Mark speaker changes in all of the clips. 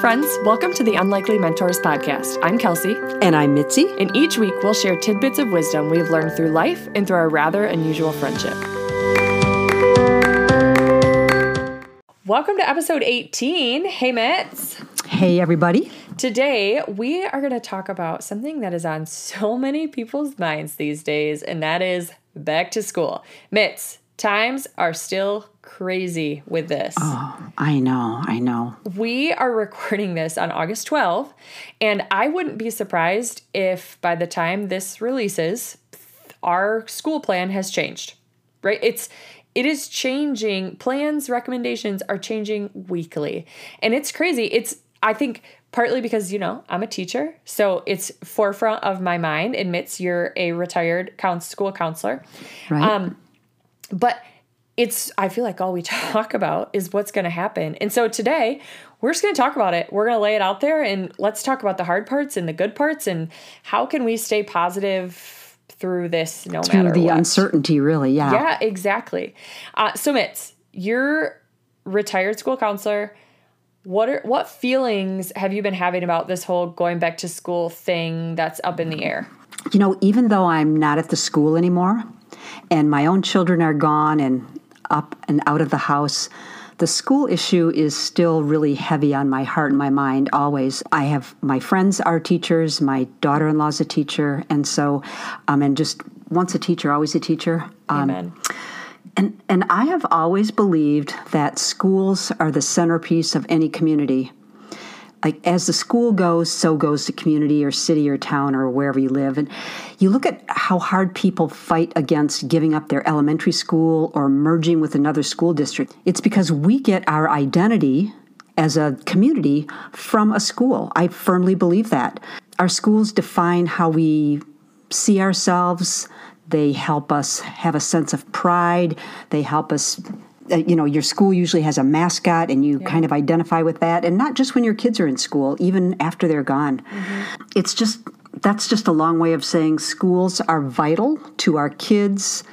Speaker 1: friends. Welcome to the Unlikely Mentors podcast. I'm Kelsey.
Speaker 2: And I'm Mitzi.
Speaker 1: And each week we'll share tidbits of wisdom we've learned through life and through our rather unusual friendship. Welcome to episode 18. Hey, Mitz.
Speaker 2: Hey, everybody.
Speaker 1: Today we are going to talk about something that is on so many people's minds these days, and that is back to school. Mitz, times are still crazy with this.
Speaker 2: Oh, I know, I know.
Speaker 1: We are recording this on August 12th, and I wouldn't be surprised if by the time this releases, our school plan has changed. Right? It's it is changing. Plans, recommendations are changing weekly. And it's crazy. It's I think partly because you know i'm a teacher so it's forefront of my mind admits you're a retired school counselor
Speaker 2: right. um,
Speaker 1: but it's i feel like all we talk about is what's going to happen. And so today we're just going to talk about it. We're going to lay it out there and let's talk about the hard parts and the good parts and how can we stay positive through this no
Speaker 2: through
Speaker 1: matter
Speaker 2: the
Speaker 1: what.
Speaker 2: uncertainty really yeah.
Speaker 1: Yeah exactly. Uh, so mitz you're retired school counselor. What are what feelings have you been having about this whole going back to school thing that's up in the air?
Speaker 2: You know even though i'm not at the school anymore and my own children are gone and up and out of the house. The school issue is still really heavy on my heart and my mind always. I have my friends are teachers, my daughter in law's a teacher, and so, um, and just once a teacher, always a teacher.
Speaker 1: Um, Amen.
Speaker 2: And, and I have always believed that schools are the centerpiece of any community like as the school goes, so goes the community or city or town or wherever you live. And you look at how hard people fight against giving up their elementary school or merging with another school district. It's because we get our identity as a community from a school. I firmly believe that. Our schools define how we see ourselves. They help us have a sense of pride. They help us uh, you know your school usually has a mascot and you yeah. kind of identify with that and not just when your kids are in school even after they're gone mm-hmm. it's just that's just a long way of saying schools are vital to our kids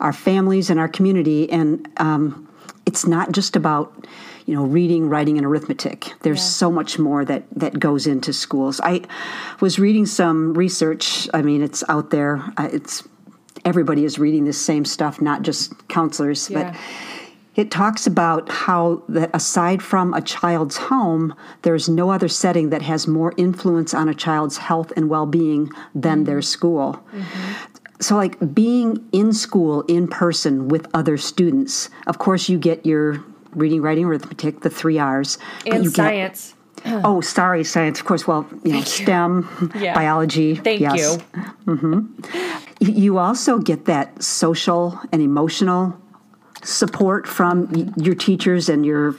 Speaker 2: our families and our community and um, it's not just about you know reading writing and arithmetic there's yeah. so much more that that goes into schools i was reading some research i mean it's out there uh, it's everybody is reading this same stuff not just counselors yeah. but it talks about how that aside from a child's home, there's no other setting that has more influence on a child's health and well-being than mm-hmm. their school. Mm-hmm. So, like being in school in person with other students. Of course, you get your reading, writing, arithmetic, the three R's,
Speaker 1: and science.
Speaker 2: Get, oh, sorry, science. Of course. Well, you know, Thank STEM, you. Yeah. biology.
Speaker 1: Thank
Speaker 2: yes.
Speaker 1: you.
Speaker 2: Mm-hmm. You also get that social and emotional support from your teachers and your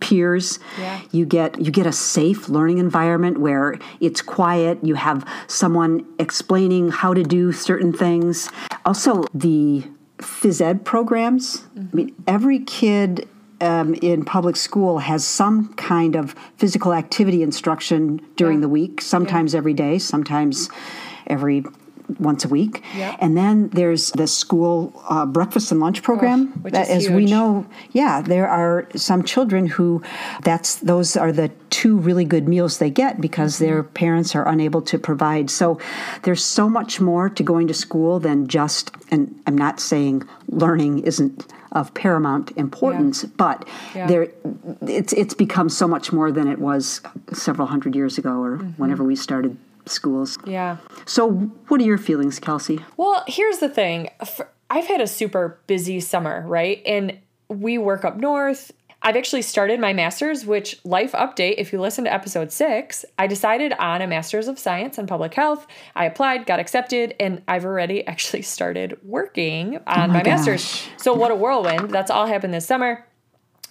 Speaker 2: peers
Speaker 1: yeah.
Speaker 2: you get you get a safe learning environment where it's quiet you have someone explaining how to do certain things also the phys ed programs mm-hmm. i mean every kid um, in public school has some kind of physical activity instruction during yeah. the week sometimes yeah. every day sometimes every once a week.
Speaker 1: Yep.
Speaker 2: And then there's the school uh, breakfast and lunch program.
Speaker 1: Oh, that,
Speaker 2: as
Speaker 1: huge.
Speaker 2: we know, yeah, there are some children who that's those are the two really good meals they get because mm-hmm. their parents are unable to provide. So there's so much more to going to school than just and I'm not saying learning isn't of paramount importance,
Speaker 1: yeah.
Speaker 2: but
Speaker 1: yeah.
Speaker 2: there it's it's become so much more than it was several hundred years ago or mm-hmm. whenever we started schools.
Speaker 1: Yeah.
Speaker 2: So, what are your feelings, Kelsey?
Speaker 1: Well, here's the thing I've had a super busy summer, right? And we work up north. I've actually started my master's, which life update, if you listen to episode six, I decided on a master's of science in public health. I applied, got accepted, and I've already actually started working on
Speaker 2: oh my,
Speaker 1: my master's. So, what a whirlwind. That's all happened this summer.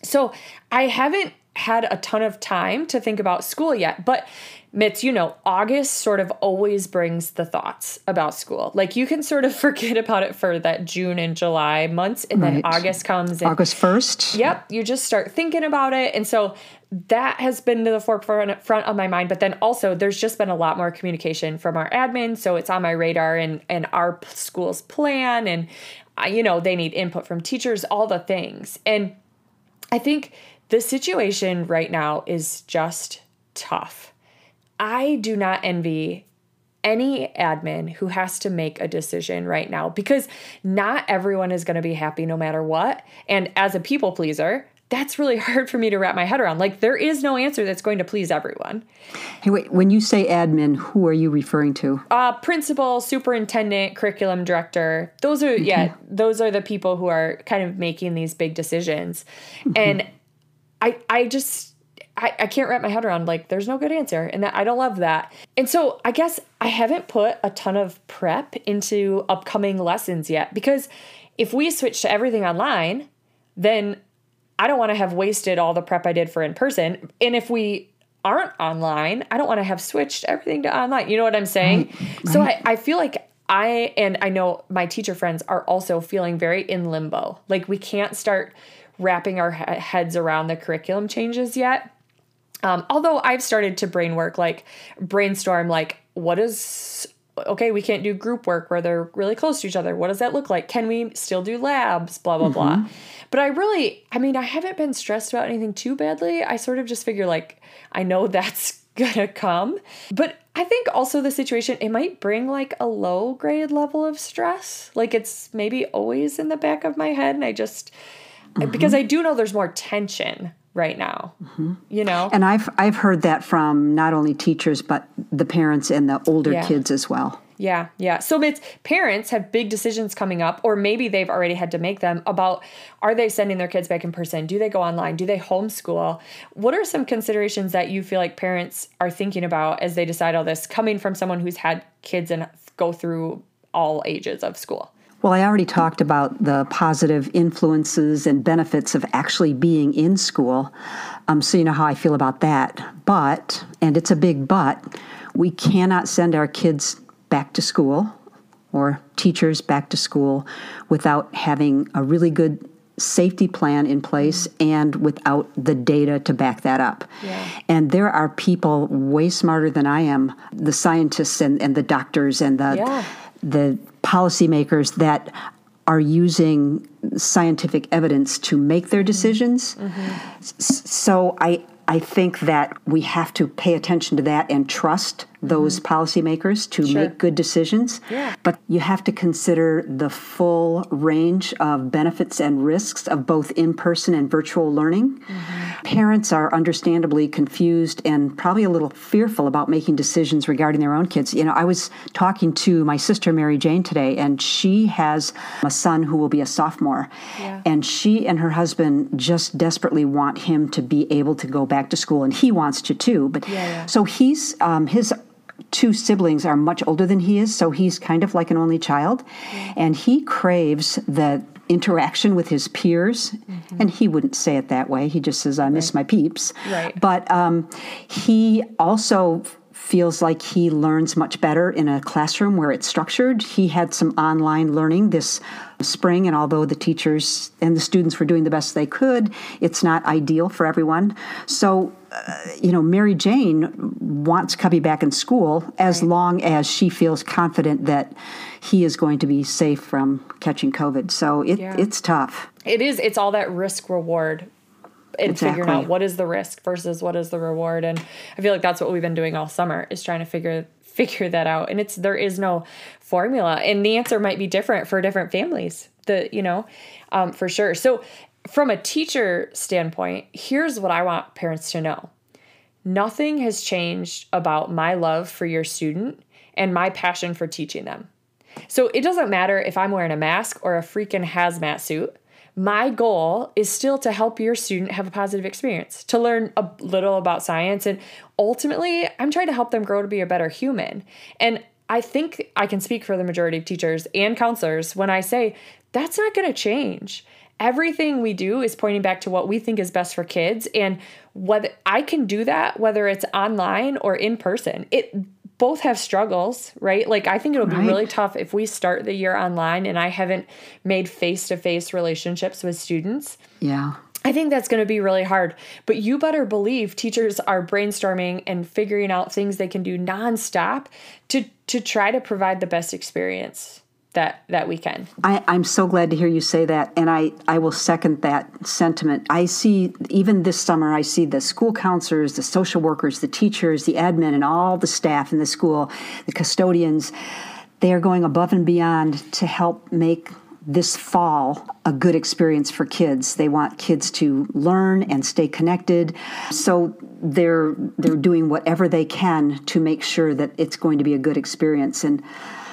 Speaker 1: So, I haven't had a ton of time to think about school yet, but Mitz, you know, August sort of always brings the thoughts about school. Like you can sort of forget about it for that June and July months, and right. then August comes. And,
Speaker 2: August 1st.
Speaker 1: Yep. You just start thinking about it. And so that has been to the forefront front of my mind. But then also, there's just been a lot more communication from our admin. So it's on my radar and, and our school's plan. And, you know, they need input from teachers, all the things. And I think the situation right now is just tough. I do not envy any admin who has to make a decision right now because not everyone is going to be happy no matter what. And as a people pleaser, that's really hard for me to wrap my head around. Like, there is no answer that's going to please everyone.
Speaker 2: Hey, wait, when you say admin, who are you referring to?
Speaker 1: Uh, principal, superintendent, curriculum director. Those are, yeah, those are the people who are kind of making these big decisions. And I, I just, I, I can't wrap my head around like there's no good answer and that I don't love that. And so I guess I haven't put a ton of prep into upcoming lessons yet because if we switch to everything online, then I don't want to have wasted all the prep I did for in person. And if we aren't online, I don't want to have switched everything to online. You know what I'm saying? Right, right. So I, I feel like I, and I know my teacher friends are also feeling very in limbo. Like we can't start wrapping our heads around the curriculum changes yet. Um, although I've started to brain work, like brainstorm, like what is okay, we can't do group work where they're really close to each other. What does that look like? Can we still do labs? Blah, blah, mm-hmm. blah. But I really, I mean, I haven't been stressed about anything too badly. I sort of just figure like, I know that's gonna come. But I think also the situation, it might bring like a low grade level of stress. Like it's maybe always in the back of my head. And I just, mm-hmm. because I do know there's more tension right now mm-hmm. you know
Speaker 2: and i've i've heard that from not only teachers but the parents and the older yeah. kids as well
Speaker 1: yeah, yeah. So it's parents have big decisions coming up, or maybe they've already had to make them about are they sending their kids back in person? Do they go online? Do they homeschool? What are some considerations that you feel like parents are thinking about as they decide all this, coming from someone who's had kids and go through all ages of school?
Speaker 2: Well, I already talked about the positive influences and benefits of actually being in school. Um, so you know how I feel about that. But, and it's a big but, we cannot send our kids back to school or teachers back to school without having a really good safety plan in place and without the data to back that up. Yeah. And there are people way smarter than I am, the scientists and, and the doctors and the yeah. the policymakers that are using scientific evidence to make their decisions. Mm-hmm. So I I think that we have to pay attention to that and trust those mm-hmm. policymakers to sure. make good decisions. Yeah. But you have to consider the full range of benefits and risks of both in person and virtual learning. Mm-hmm. Parents are understandably confused and probably a little fearful about making decisions regarding their own kids. You know, I was talking to my sister Mary Jane today, and she has a son who will be a sophomore. Yeah. And she and her husband just desperately want him to be able to go back to school, and he wants to too. But yeah, yeah. so he's um, his two siblings are much older than he is, so he's kind of like an only child. Mm-hmm. And he craves the interaction with his peers. Mm-hmm. And he wouldn't say it that way. He just says, I miss right. my peeps. Right. But um, he also feels like he learns much better in a classroom where it's structured. He had some online learning this spring, and although the teachers and the students were doing the best they could, it's not ideal for everyone. So, uh, you know, Mary Jane wants Cubby back in school as right. long as she feels confident that he is going to be safe from catching COVID. So it, yeah. it's tough.
Speaker 1: It is. It's all that risk reward and exactly. figuring out what is the risk versus what is the reward and i feel like that's what we've been doing all summer is trying to figure figure that out. And it's there is no formula. And the answer might be different for different families the you know um, for sure. So from a teacher standpoint here's what i want parents to know. Nothing has changed about my love for your student and my passion for teaching them. So it doesn't matter if i'm wearing a mask or a freaking hazmat suit my goal is still to help your student have a positive experience, to learn a little about science. And ultimately, I'm trying to help them grow to be a better human. And I think I can speak for the majority of teachers and counselors when I say that's not going to change. Everything we do is pointing back to what we think is best for kids. And whether I can do that, whether it's online or in person, it both have struggles, right? Like I think it'll be right. really tough if we start the year online and I haven't made face-to-face relationships with students.
Speaker 2: Yeah.
Speaker 1: I think that's going to be really hard. But you better believe teachers are brainstorming and figuring out things they can do nonstop to to try to provide the best experience that that we can.
Speaker 2: I, I'm so glad to hear you say that, and I, I will second that sentiment. I see even this summer, I see the school counselors, the social workers, the teachers, the admin, and all the staff in the school, the custodians. They are going above and beyond to help make this fall a good experience for kids. They want kids to learn and stay connected. So they're they're doing whatever they can to make sure that it's going to be a good experience and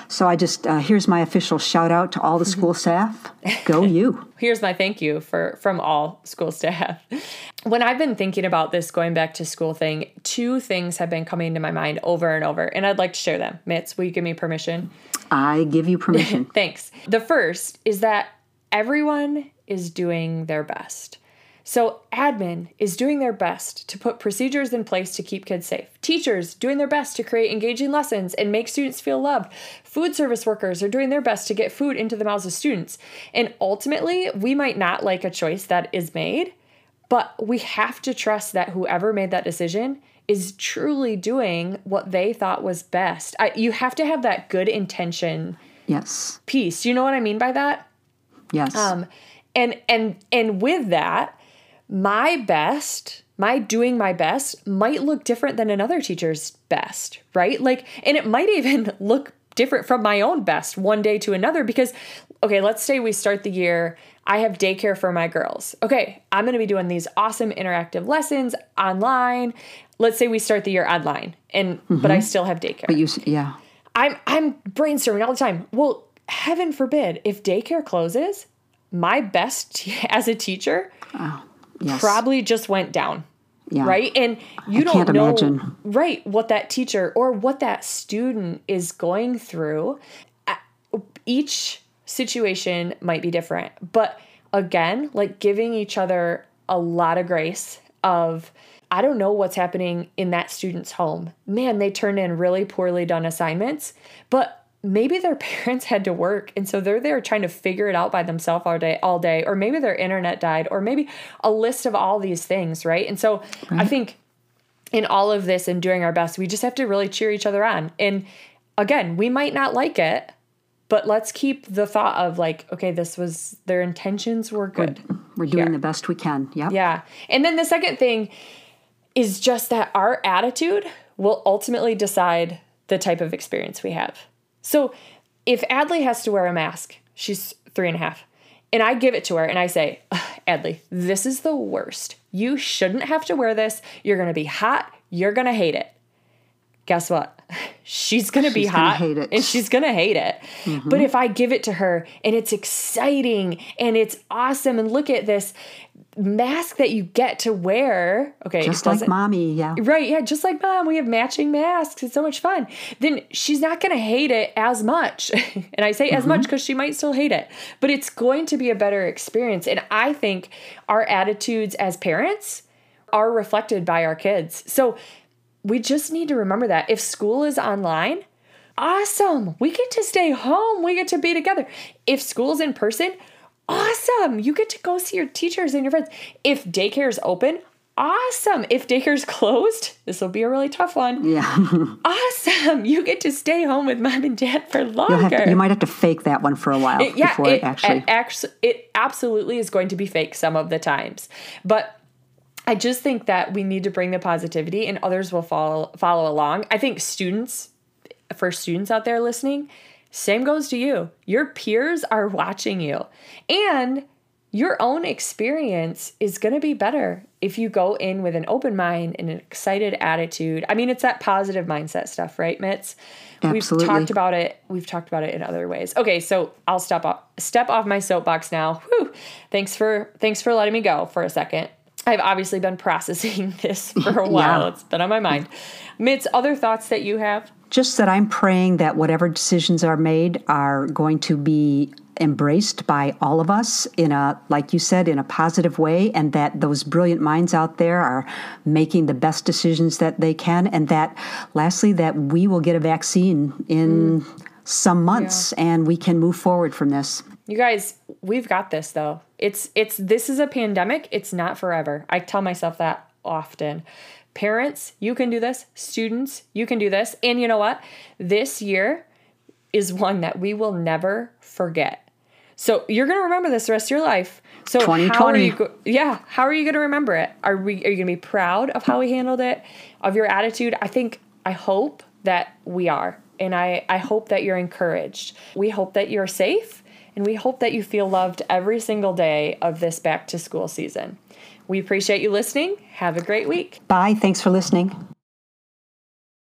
Speaker 2: so I just uh, here's my official shout out to all the school staff. Go you.
Speaker 1: here's my thank you for from all school staff. When I've been thinking about this going back to school thing, two things have been coming to my mind over and over, and I'd like to share them. Mitz, will you give me permission?
Speaker 2: I give you permission.
Speaker 1: Thanks. The first is that everyone is doing their best. So, admin is doing their best to put procedures in place to keep kids safe. Teachers doing their best to create engaging lessons and make students feel loved. Food service workers are doing their best to get food into the mouths of students. And ultimately, we might not like a choice that is made, but we have to trust that whoever made that decision is truly doing what they thought was best. I, you have to have that good intention
Speaker 2: yes
Speaker 1: piece. You know what I mean by that?
Speaker 2: Yes.
Speaker 1: Um, and and and with that, my best, my doing my best might look different than another teacher's best, right? Like, and it might even look different from my own best one day to another because, okay, let's say we start the year. I have daycare for my girls. Okay, I'm gonna be doing these awesome interactive lessons online. Let's say we start the year online, and mm-hmm. but I still have daycare.
Speaker 2: But you, yeah,
Speaker 1: I'm I'm brainstorming all the time. Well, heaven forbid if daycare closes, my best as a teacher oh yes. probably just went down. Yeah. Right. And you I don't know imagine. right what that teacher or what that student is going through. Each situation might be different. But again, like giving each other a lot of grace of I don't know what's happening in that student's home. Man, they turned in really poorly done assignments, but maybe their parents had to work and so they're there trying to figure it out by themselves all day all day or maybe their internet died or maybe a list of all these things right? And so right. i think in all of this and doing our best we just have to really cheer each other on. And again we might not like it but let's keep the thought of like okay this was their intentions were good.
Speaker 2: we're, doing here. the best we can. Yeah
Speaker 1: yeah. And then the second thing is just that our attitude will ultimately decide the type of experience we have so if Adley has to wear a mask, she's three and a half, and I give it to her and I say, Adley, this is the worst. You shouldn't have to wear this. You're going to be hot. You're going to hate it. Guess what? She's to be hot and she's to hate it. Mm-hmm. But if I give it to her and it's exciting and it's awesome and look at this mask that you get to wear. Okay.
Speaker 2: Just like mommy. Yeah.
Speaker 1: Right. Yeah. Just like mom. We have matching masks. It's so much fun. Then she's not to hate it as much. and I say mm-hmm. as much because she might still hate it, but it's going to be a better experience. And I think our attitudes as parents are reflected by our kids. So we just need to remember that if school is online, awesome. We get to stay home. We get to be together. If school's in person, awesome. You get to go see your teachers and your friends. If daycare is open, awesome. If daycare's closed, this will be a really tough one.
Speaker 2: Yeah.
Speaker 1: awesome. You get to stay home with mom and dad for longer.
Speaker 2: To, you might have to fake that one for a while it, yeah, before it, it actually.
Speaker 1: It, actually. It absolutely is going to be fake some of the times. But I just think that we need to bring the positivity and others will follow follow along. I think students for students out there listening, same goes to you. Your peers are watching you. And your own experience is going to be better if you go in with an open mind and an excited attitude. I mean, it's that positive mindset stuff, right, Mitz?
Speaker 2: Absolutely.
Speaker 1: We've talked about it. We've talked about it in other ways. Okay, so I'll step off step off my soapbox now. Whew. Thanks for thanks for letting me go for a second. I've obviously been processing this for a while. yeah. It's been on my mind. Mitz, other thoughts that you have?
Speaker 2: Just that I'm praying that whatever decisions are made are going to be embraced by all of us in a like you said in a positive way and that those brilliant minds out there are making the best decisions that they can and that lastly that we will get a vaccine in mm. some months yeah. and we can move forward from this
Speaker 1: you guys we've got this though it's it's this is a pandemic it's not forever i tell myself that often Parents, you can do this. Students, you can do this. And you know what? This year is one that we will never forget. So you're going to remember this the rest of your life. So
Speaker 2: 2020.
Speaker 1: how are you go- yeah, how are you going to remember it? Are we are you going to be proud of how we handled it? Of your attitude? I think I hope that we are. And I I hope that you're encouraged. We hope that you're safe and we hope that you feel loved every single day of this back to school season. We appreciate you listening. Have a great week.
Speaker 2: Bye. Thanks for listening.